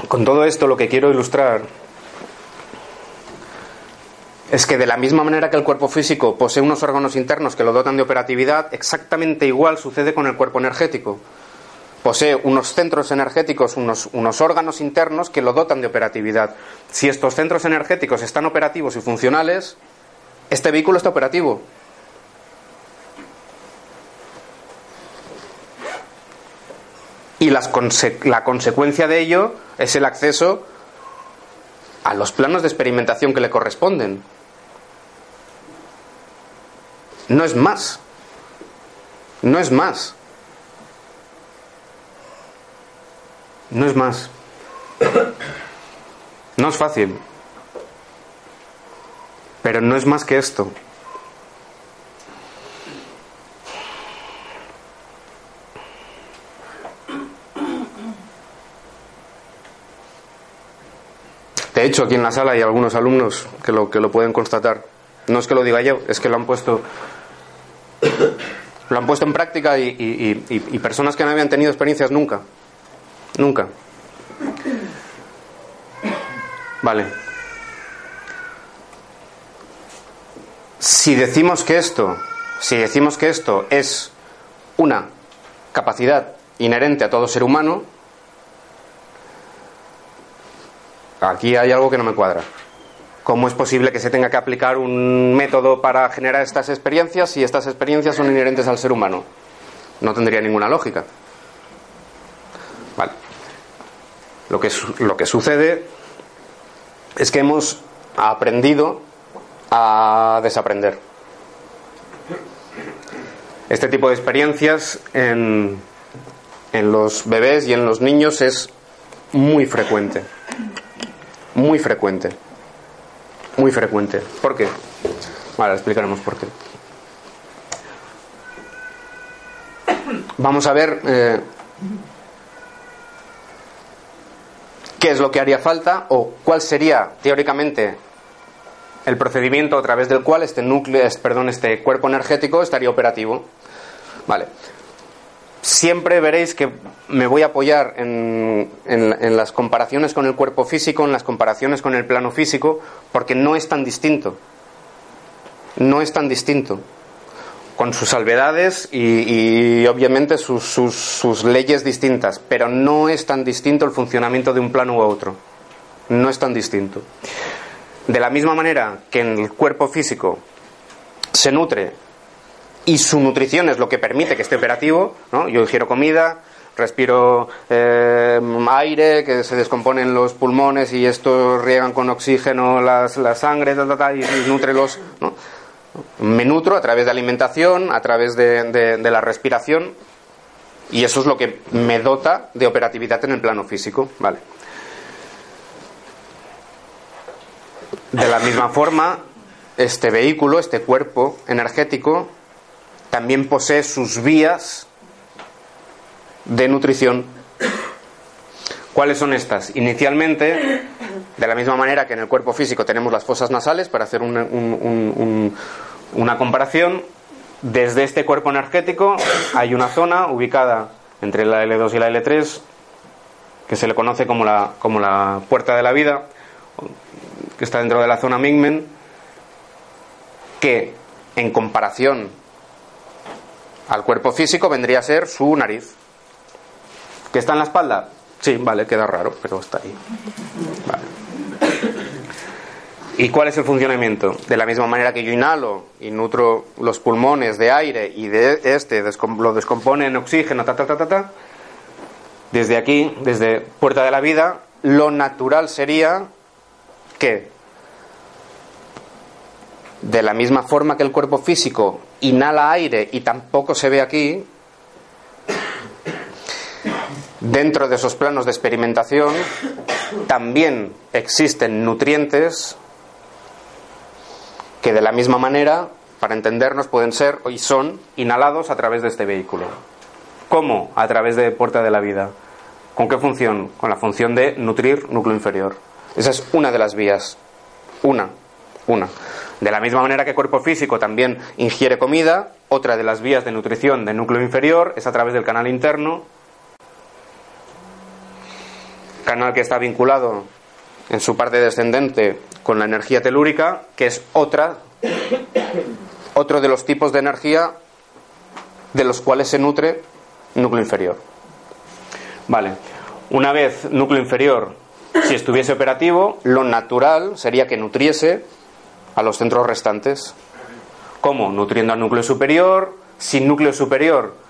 B: Con todo esto lo que quiero ilustrar es que de la misma manera que el cuerpo físico posee unos órganos internos que lo dotan de operatividad, exactamente igual sucede con el cuerpo energético posee unos centros energéticos, unos, unos, órganos internos que lo dotan de operatividad. Si estos centros energéticos están operativos y funcionales, este vehículo está operativo. Y la consecuencia de ello es el acceso a los planos de experimentación que le corresponden. No es más. No es más. No es más. No es fácil. Pero no es más que esto. De hecho, aquí en la sala hay algunos alumnos que lo, que lo pueden constatar. No es que lo diga yo, es que lo han puesto, lo han puesto en práctica y, y- y- y personas que no habían tenido experiencias nunca. Nunca. Vale. Si decimos que esto, si decimos que esto es una capacidad inherente a todo ser humano, aquí hay algo que no me cuadra. ¿Cómo es posible que se tenga que aplicar un método para generar estas experiencias si estas experiencias son inherentes al ser humano? No tendría ninguna lógica. Vale. Lo que, lo que sucede es que hemos aprendido a desaprender. Este tipo de experiencias en, en los bebés y en los niños es muy frecuente. Muy frecuente. Muy frecuente. ¿Por qué? Vale, explicaremos por qué. Vamos a ver eh, qué es lo que haría falta o cuál sería teóricamente el procedimiento a través del cual este núcleo, perdón, este cuerpo energético estaría operativo. Vale. Siempre veréis que me voy a apoyar en, en- en las comparaciones con el cuerpo físico, en las comparaciones con el plano físico, porque no es tan distinto. No es tan distinto. Con sus salvedades y, obviamente sus, sus- sus leyes distintas, pero no es tan distinto el funcionamiento de un plano u otro. No es tan distinto. De la misma manera que en el cuerpo físico se nutre y su nutrición es lo que permite que esté operativo, ¿no? Yo ingiero comida, respiro eh, aire que se descompone en los pulmones y esto riegan con oxígeno las, la sangre ta, ta, ta, y, y nutre los... ¿no? Me nutro a través de alimentación, a través de, de- la respiración y eso es lo que me dota de operatividad en el plano físico. Vale. De la misma forma, este vehículo, este cuerpo energético, también posee sus vías de nutrición. ¿Cuáles son estas? Inicialmente, de la misma manera que en el cuerpo físico tenemos las fosas nasales, para hacer un- un- un- un- una comparación, desde este cuerpo energético hay una zona ubicada entre la L2 y la L3, que se le conoce como la, como la puerta de la vida, que está dentro de la zona Mingmen, que en comparación al cuerpo físico vendría a ser su nariz. ¿Que está en la espalda? Sí, vale, queda raro, pero está ahí. ¿Y cuál es el funcionamiento? De la misma manera que yo inhalo y nutro los pulmones de aire y de este lo descompone en oxígeno, ta, ta, ta, ta, desde aquí, desde Puerta de la Vida, lo natural sería que de la misma forma que el cuerpo físico inhala aire y tampoco se ve aquí, dentro de esos planos de experimentación también existen nutrientes que de la misma manera, para entendernos, pueden ser y son inhalados a través de este vehículo. ¿Cómo? A través de Puerta de la Vida. ¿Con qué función? Con la función de nutrir núcleo inferior. Esa es una de las vías. Una. Una. De la misma manera que cuerpo físico también ingiere comida, otra de las vías de nutrición del núcleo inferior es a través del canal interno, canal que está vinculado en su parte descendente con la energía telúrica, que es otra, otro de los tipos de energía de los cuales se nutre núcleo inferior. Vale, una vez núcleo inferior, si estuviese operativo, lo natural sería que nutriese a los centros restantes. ¿Cómo? Nutriendo al núcleo superior. Sin núcleo superior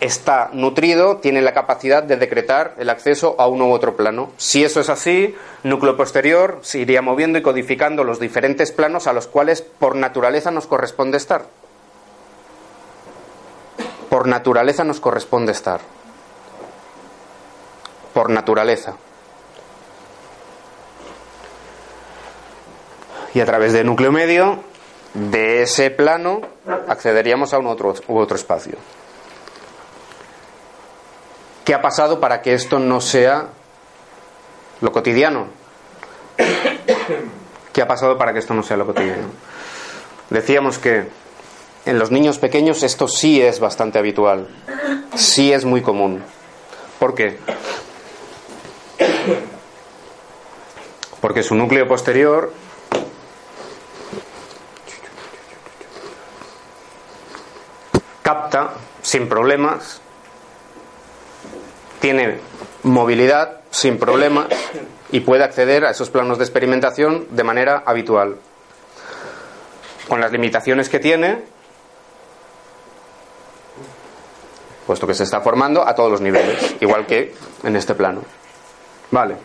B: está nutrido, tiene la capacidad de decretar el acceso a uno u otro plano. Si eso es así, núcleo posterior se iría moviendo y codificando los diferentes planos a los cuales por naturaleza nos corresponde estar. Por naturaleza nos corresponde estar. Por naturaleza. Y a través de núcleo medio, de ese plano, accederíamos a un otro, u otro espacio. ¿Qué ha pasado para que esto no sea lo cotidiano? ¿Qué ha pasado para que esto no sea lo cotidiano? Decíamos que en los niños pequeños esto sí es bastante habitual, sí es muy común. ¿Por qué? Porque su núcleo posterior capta sin problemas tiene movilidad sin problemas y puede acceder a esos planos de experimentación de manera habitual. Con las limitaciones que tiene, puesto que se está formando a todos los niveles, igual que en este plano. Vale.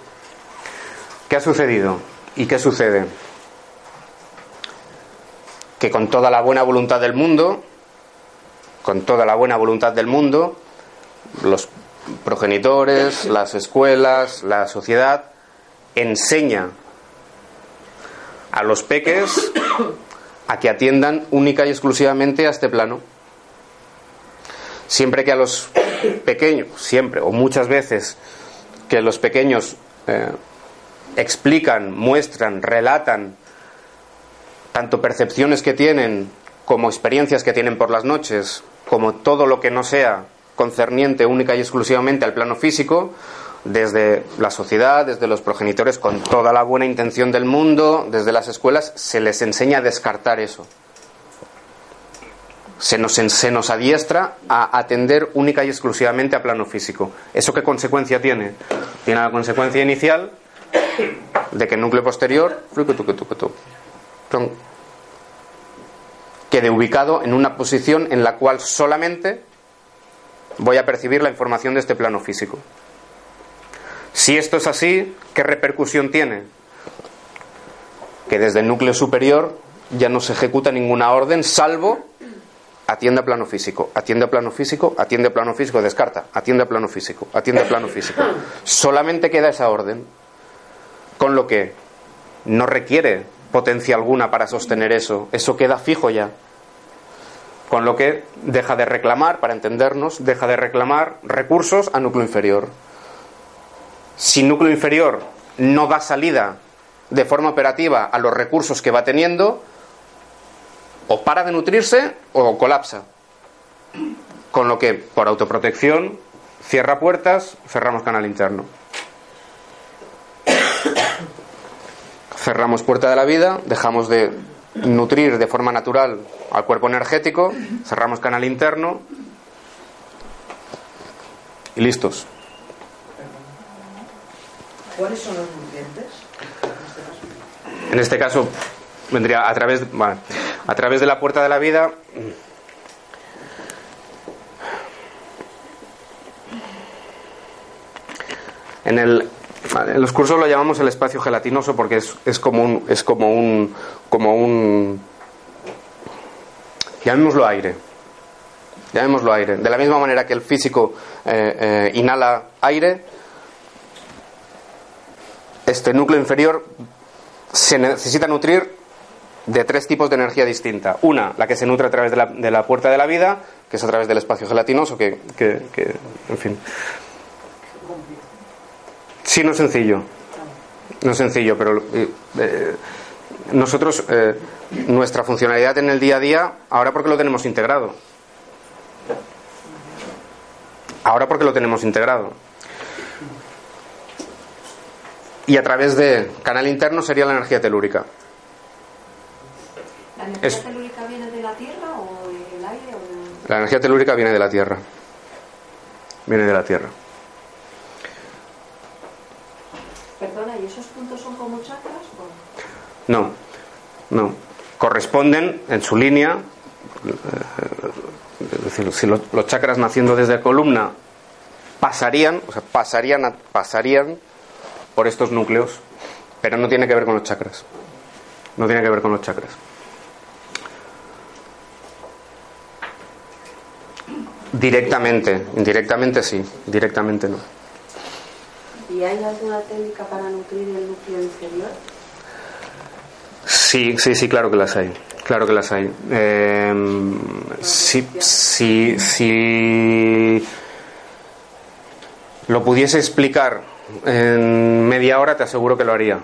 B: ¿Qué ha sucedido? ¿Y qué sucede? Que con toda la buena voluntad del mundo, con toda la buena voluntad del mundo, los progenitores, las escuelas, la sociedad, enseña a los peques a que atiendan única y exclusivamente a este plano. Siempre que a los pequeños, siempre o muchas veces que los pequeños eh, explican, muestran, relatan tanto percepciones que tienen como experiencias que tienen por las noches, como todo lo que no sea concerniente única y exclusivamente al plano físico, desde la sociedad, desde los progenitores, con toda la buena intención del mundo, desde las escuelas, se les enseña a descartar eso. Se nos, se nos adiestra a atender única y exclusivamente a plano físico. ¿Eso qué consecuencia tiene? Tiene la consecuencia inicial de que el núcleo posterior quede ubicado en una posición en la cual solamente voy a percibir la información de este plano físico. Si esto es así, ¿qué repercusión tiene? Que desde el núcleo superior ya no se ejecuta ninguna orden salvo atiende a plano físico, atiende a plano físico, atiende a plano físico, descarta, atiende a plano físico, atiende a plano físico. Solamente queda esa orden, con lo que no requiere potencia alguna para sostener eso, eso queda fijo ya. Con lo que deja de reclamar, para entendernos, deja de reclamar recursos a núcleo inferior. Si núcleo inferior no da salida de forma operativa a los recursos que va teniendo, o para de nutrirse o colapsa. Con lo que, por autoprotección, cierra puertas, cerramos canal interno. Cerramos puerta de la vida, dejamos de nutrir de forma natural al cuerpo energético, cerramos canal interno y listos.
D: ¿Cuáles son los nutrientes?
B: En este caso vendría a través, a través de la puerta de la vida. En el, en los cursos lo llamamos el espacio gelatinoso porque es, es como un, es como un, como un, llamémoslo aire, llamémoslo aire. De la misma manera que el físico eh, eh, inhala aire, este núcleo inferior se necesita nutrir de tres tipos de energía distinta. Una, la que se nutre a través de la, de la puerta de la vida, que es a través del espacio gelatinoso, que, que, que en fin, Sí, no es sencillo. No es sencillo, pero eh, eh, nosotros, eh, nuestra funcionalidad en el día a día, ahora porque lo tenemos integrado. Ahora porque lo tenemos integrado. Y a través de canal interno sería la energía telúrica.
E: ¿La energía telúrica viene de la Tierra o del aire? O de...
B: La energía telúrica viene de la Tierra. Viene de la Tierra.
E: Perdona, ¿y esos puntos son como chakras? O...
B: No, no. Corresponden en su línea, es decir, si los, chakras naciendo desde columna pasarían, o sea, pasarían, a- pasarían por estos núcleos, pero no tiene que ver con los chakras. No tiene que ver con los chakras. Directamente, indirectamente sí, directamente no.
D: ¿Y hay alguna técnica para nutrir el núcleo inferior?
B: Sí, sí, sí, claro que las hay. Claro que las hay. Eh, si, si, si lo pudiese explicar en media hora, te aseguro que lo haría.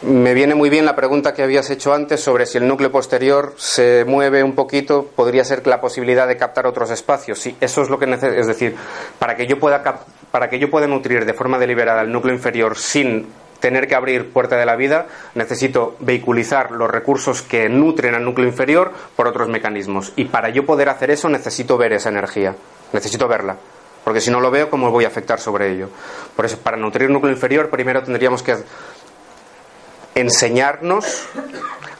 B: Me viene muy bien la pregunta que habías hecho antes sobre si el núcleo posterior se mueve un poquito, podría ser la posibilidad de captar otros espacios. Sí, eso es lo que. Es decir, para que yo pueda para que yo pueda nutrir de forma deliberada el núcleo inferior sin tener que abrir puerta de la vida, necesito vehiculizar los recursos que nutren al núcleo inferior por otros mecanismos. Y para yo poder hacer eso necesito ver esa energía, necesito verla. Porque si no lo veo, ¿cómo voy a afectar sobre ello? Por eso, para nutrir núcleo inferior, primero tendríamos que enseñarnos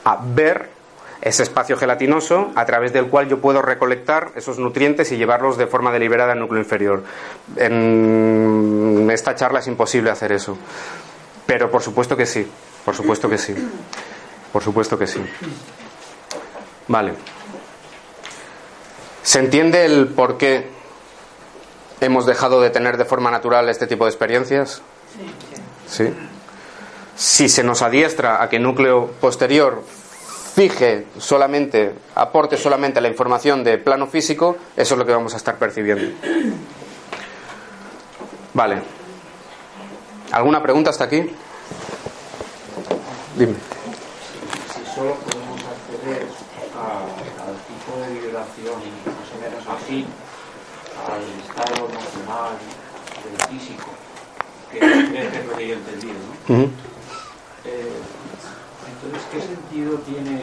B: a ver ese espacio gelatinoso a través del cual yo puedo recolectar esos nutrientes y llevarlos de forma deliberada al núcleo inferior. En esta charla es imposible hacer eso. Pero por supuesto que sí, por supuesto que sí. Por supuesto que sí. Vale. ¿Se entiende el por qué hemos dejado de tener de forma natural este tipo de experiencias? Sí. Si se nos adiestra a que el núcleo posterior fije solamente, aporte solamente la información de plano físico, eso es lo que vamos a estar percibiendo. Vale. ¿Alguna pregunta hasta aquí? Dime.
G: si solo podemos acceder a- al tipo de vibración más o menos afín al estado emocional del físico, que es lo que yo he entendido, ¿no? Eh, entonces, ¿qué sentido tiene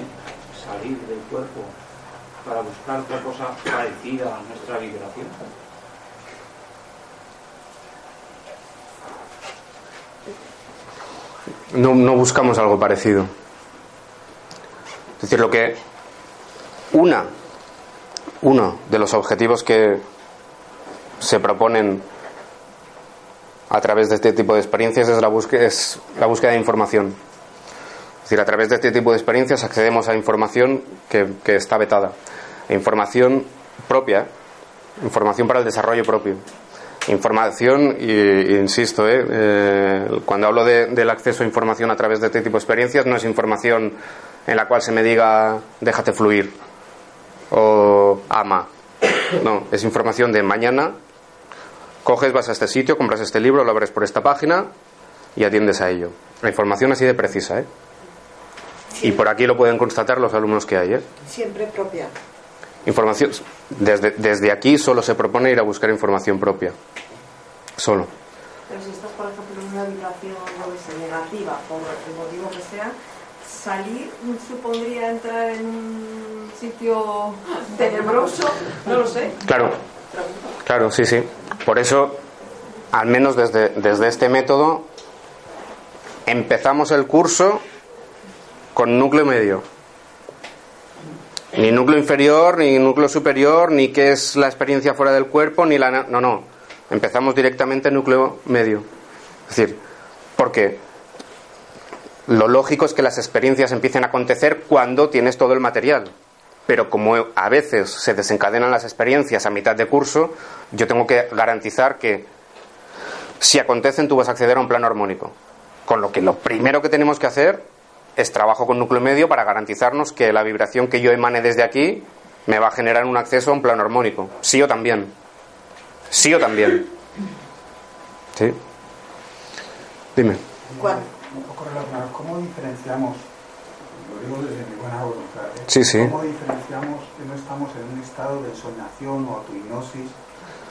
G: salir del cuerpo para buscar otra cosa parecida a nuestra vibración?
B: No, no buscamos algo parecido. Es decir, lo que una, uno de los objetivos que se proponen a través de este tipo de experiencias es la búsqueda, es la búsqueda de información. Es decir, a través de este tipo de experiencias accedemos a información que, que está vetada. Información propia, información para el desarrollo propio. Información, y, insisto, ¿eh? Eh, cuando hablo de- del acceso a información a través de este tipo de experiencias, no es información en la cual se me diga déjate fluir o ama. No, es información de mañana, coges, vas a este sitio, compras este libro, lo abres por esta página y atiendes a ello. La información así de precisa, ¿eh? Y por aquí lo pueden constatar los alumnos que hay, ¿eh?
D: Siempre propia.
B: Información. Desde, desde aquí solo se propone ir a buscar información propia. Solo.
C: Pero si estás, por ejemplo, en una qué sé, negativa, por el motivo que sea, salir supondría entrar en un sitio tenebroso, no lo sé.
B: Claro, claro, sí, sí. Por eso, al menos desde, desde este método, empezamos el curso con núcleo medio. Ni núcleo inferior, ni núcleo superior, ni qué es la experiencia fuera del cuerpo, ni la... No, no. Empezamos directamente en núcleo medio. Es decir, porque lo lógico es que las experiencias empiecen a acontecer cuando tienes todo el material. Pero como a veces se desencadenan las experiencias a mitad de curso, yo tengo que garantizar que si acontecen tú vas a acceder a un plano armónico. Con lo que lo primero que tenemos que hacer es trabajo con núcleo medio para garantizarnos que la vibración que yo emane desde aquí me va a generar un acceso a un plano armónico. Sí o también. Sí o también. Sí. Dime.
D: ¿Cuál?
H: Un poco relacionado. ¿Cómo diferenciamos, lo digo desde mi buena voluntad, ¿eh?
B: Sí, sí.
H: ¿cómo diferenciamos que no estamos en un estado de ensoñación o autohipnosis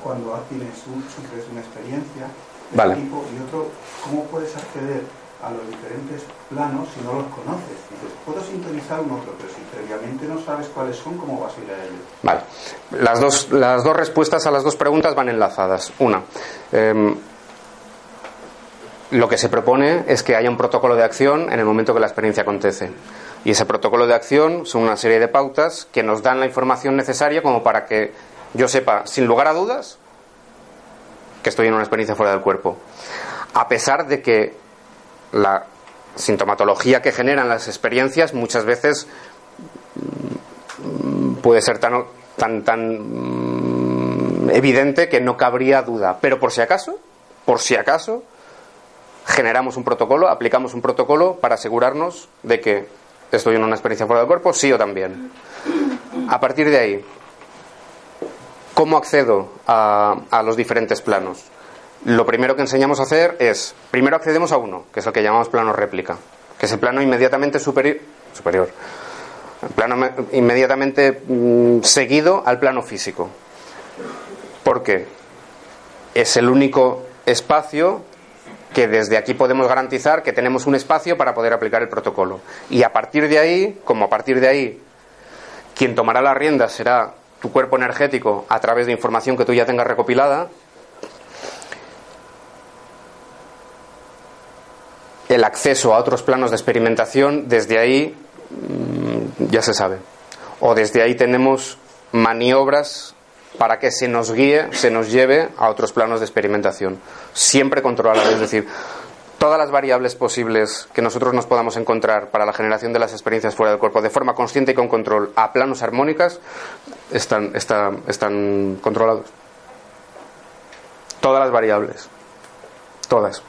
H: cuando tienes un, sufres una experiencia de
B: Vale.
H: tipo y otro, cómo puedes acceder a los diferentes planos si no los conoces? Dices, puedo sintonizar un otro, pero si previamente no sabes cuáles son, ¿cómo vas a ir a ellos?
B: Vale. Las dos, las dos respuestas a las dos preguntas van enlazadas. Una, em, lo que se propone es que haya un protocolo de acción en el momento que la experiencia acontece. Y ese protocolo de acción son una serie de pautas que nos dan la información necesaria como para que yo sepa, sin lugar a dudas, que estoy en una experiencia fuera del cuerpo. A pesar de que la sintomatología que generan las experiencias muchas veces mm, puede ser tan, tan, tan mm, evidente que no cabría duda. Pero por si acaso, por si acaso, generamos un protocolo, aplicamos un protocolo para asegurarnos de que estoy en una experiencia fuera del cuerpo, sí o también. A partir de ahí, ¿cómo accedo a, a los diferentes planos? Lo primero que enseñamos a hacer es, primero accedemos a uno, que es el que llamamos plano réplica, que es el plano inmediatamente superior, superior el plano inmediatamente mm, seguido al plano físico. Porque es el único espacio que desde aquí podemos garantizar que tenemos un espacio para poder aplicar el protocolo. Y a partir de ahí, como a partir de ahí, quien tomará la rienda será tu cuerpo energético a través de información que tú ya tengas recopilada, el acceso a otros planos de experimentación, desde ahí mm, ya se sabe. O desde ahí tenemos maniobras para que se nos guíe, se nos lleve a otros planos de experimentación. Siempre controlado, es decir, todas las variables posibles que nosotros nos podamos encontrar para la generación de las experiencias fuera del cuerpo de forma consciente y con control a planos armónicas están, están, están controlados. Todas las variables. Todas.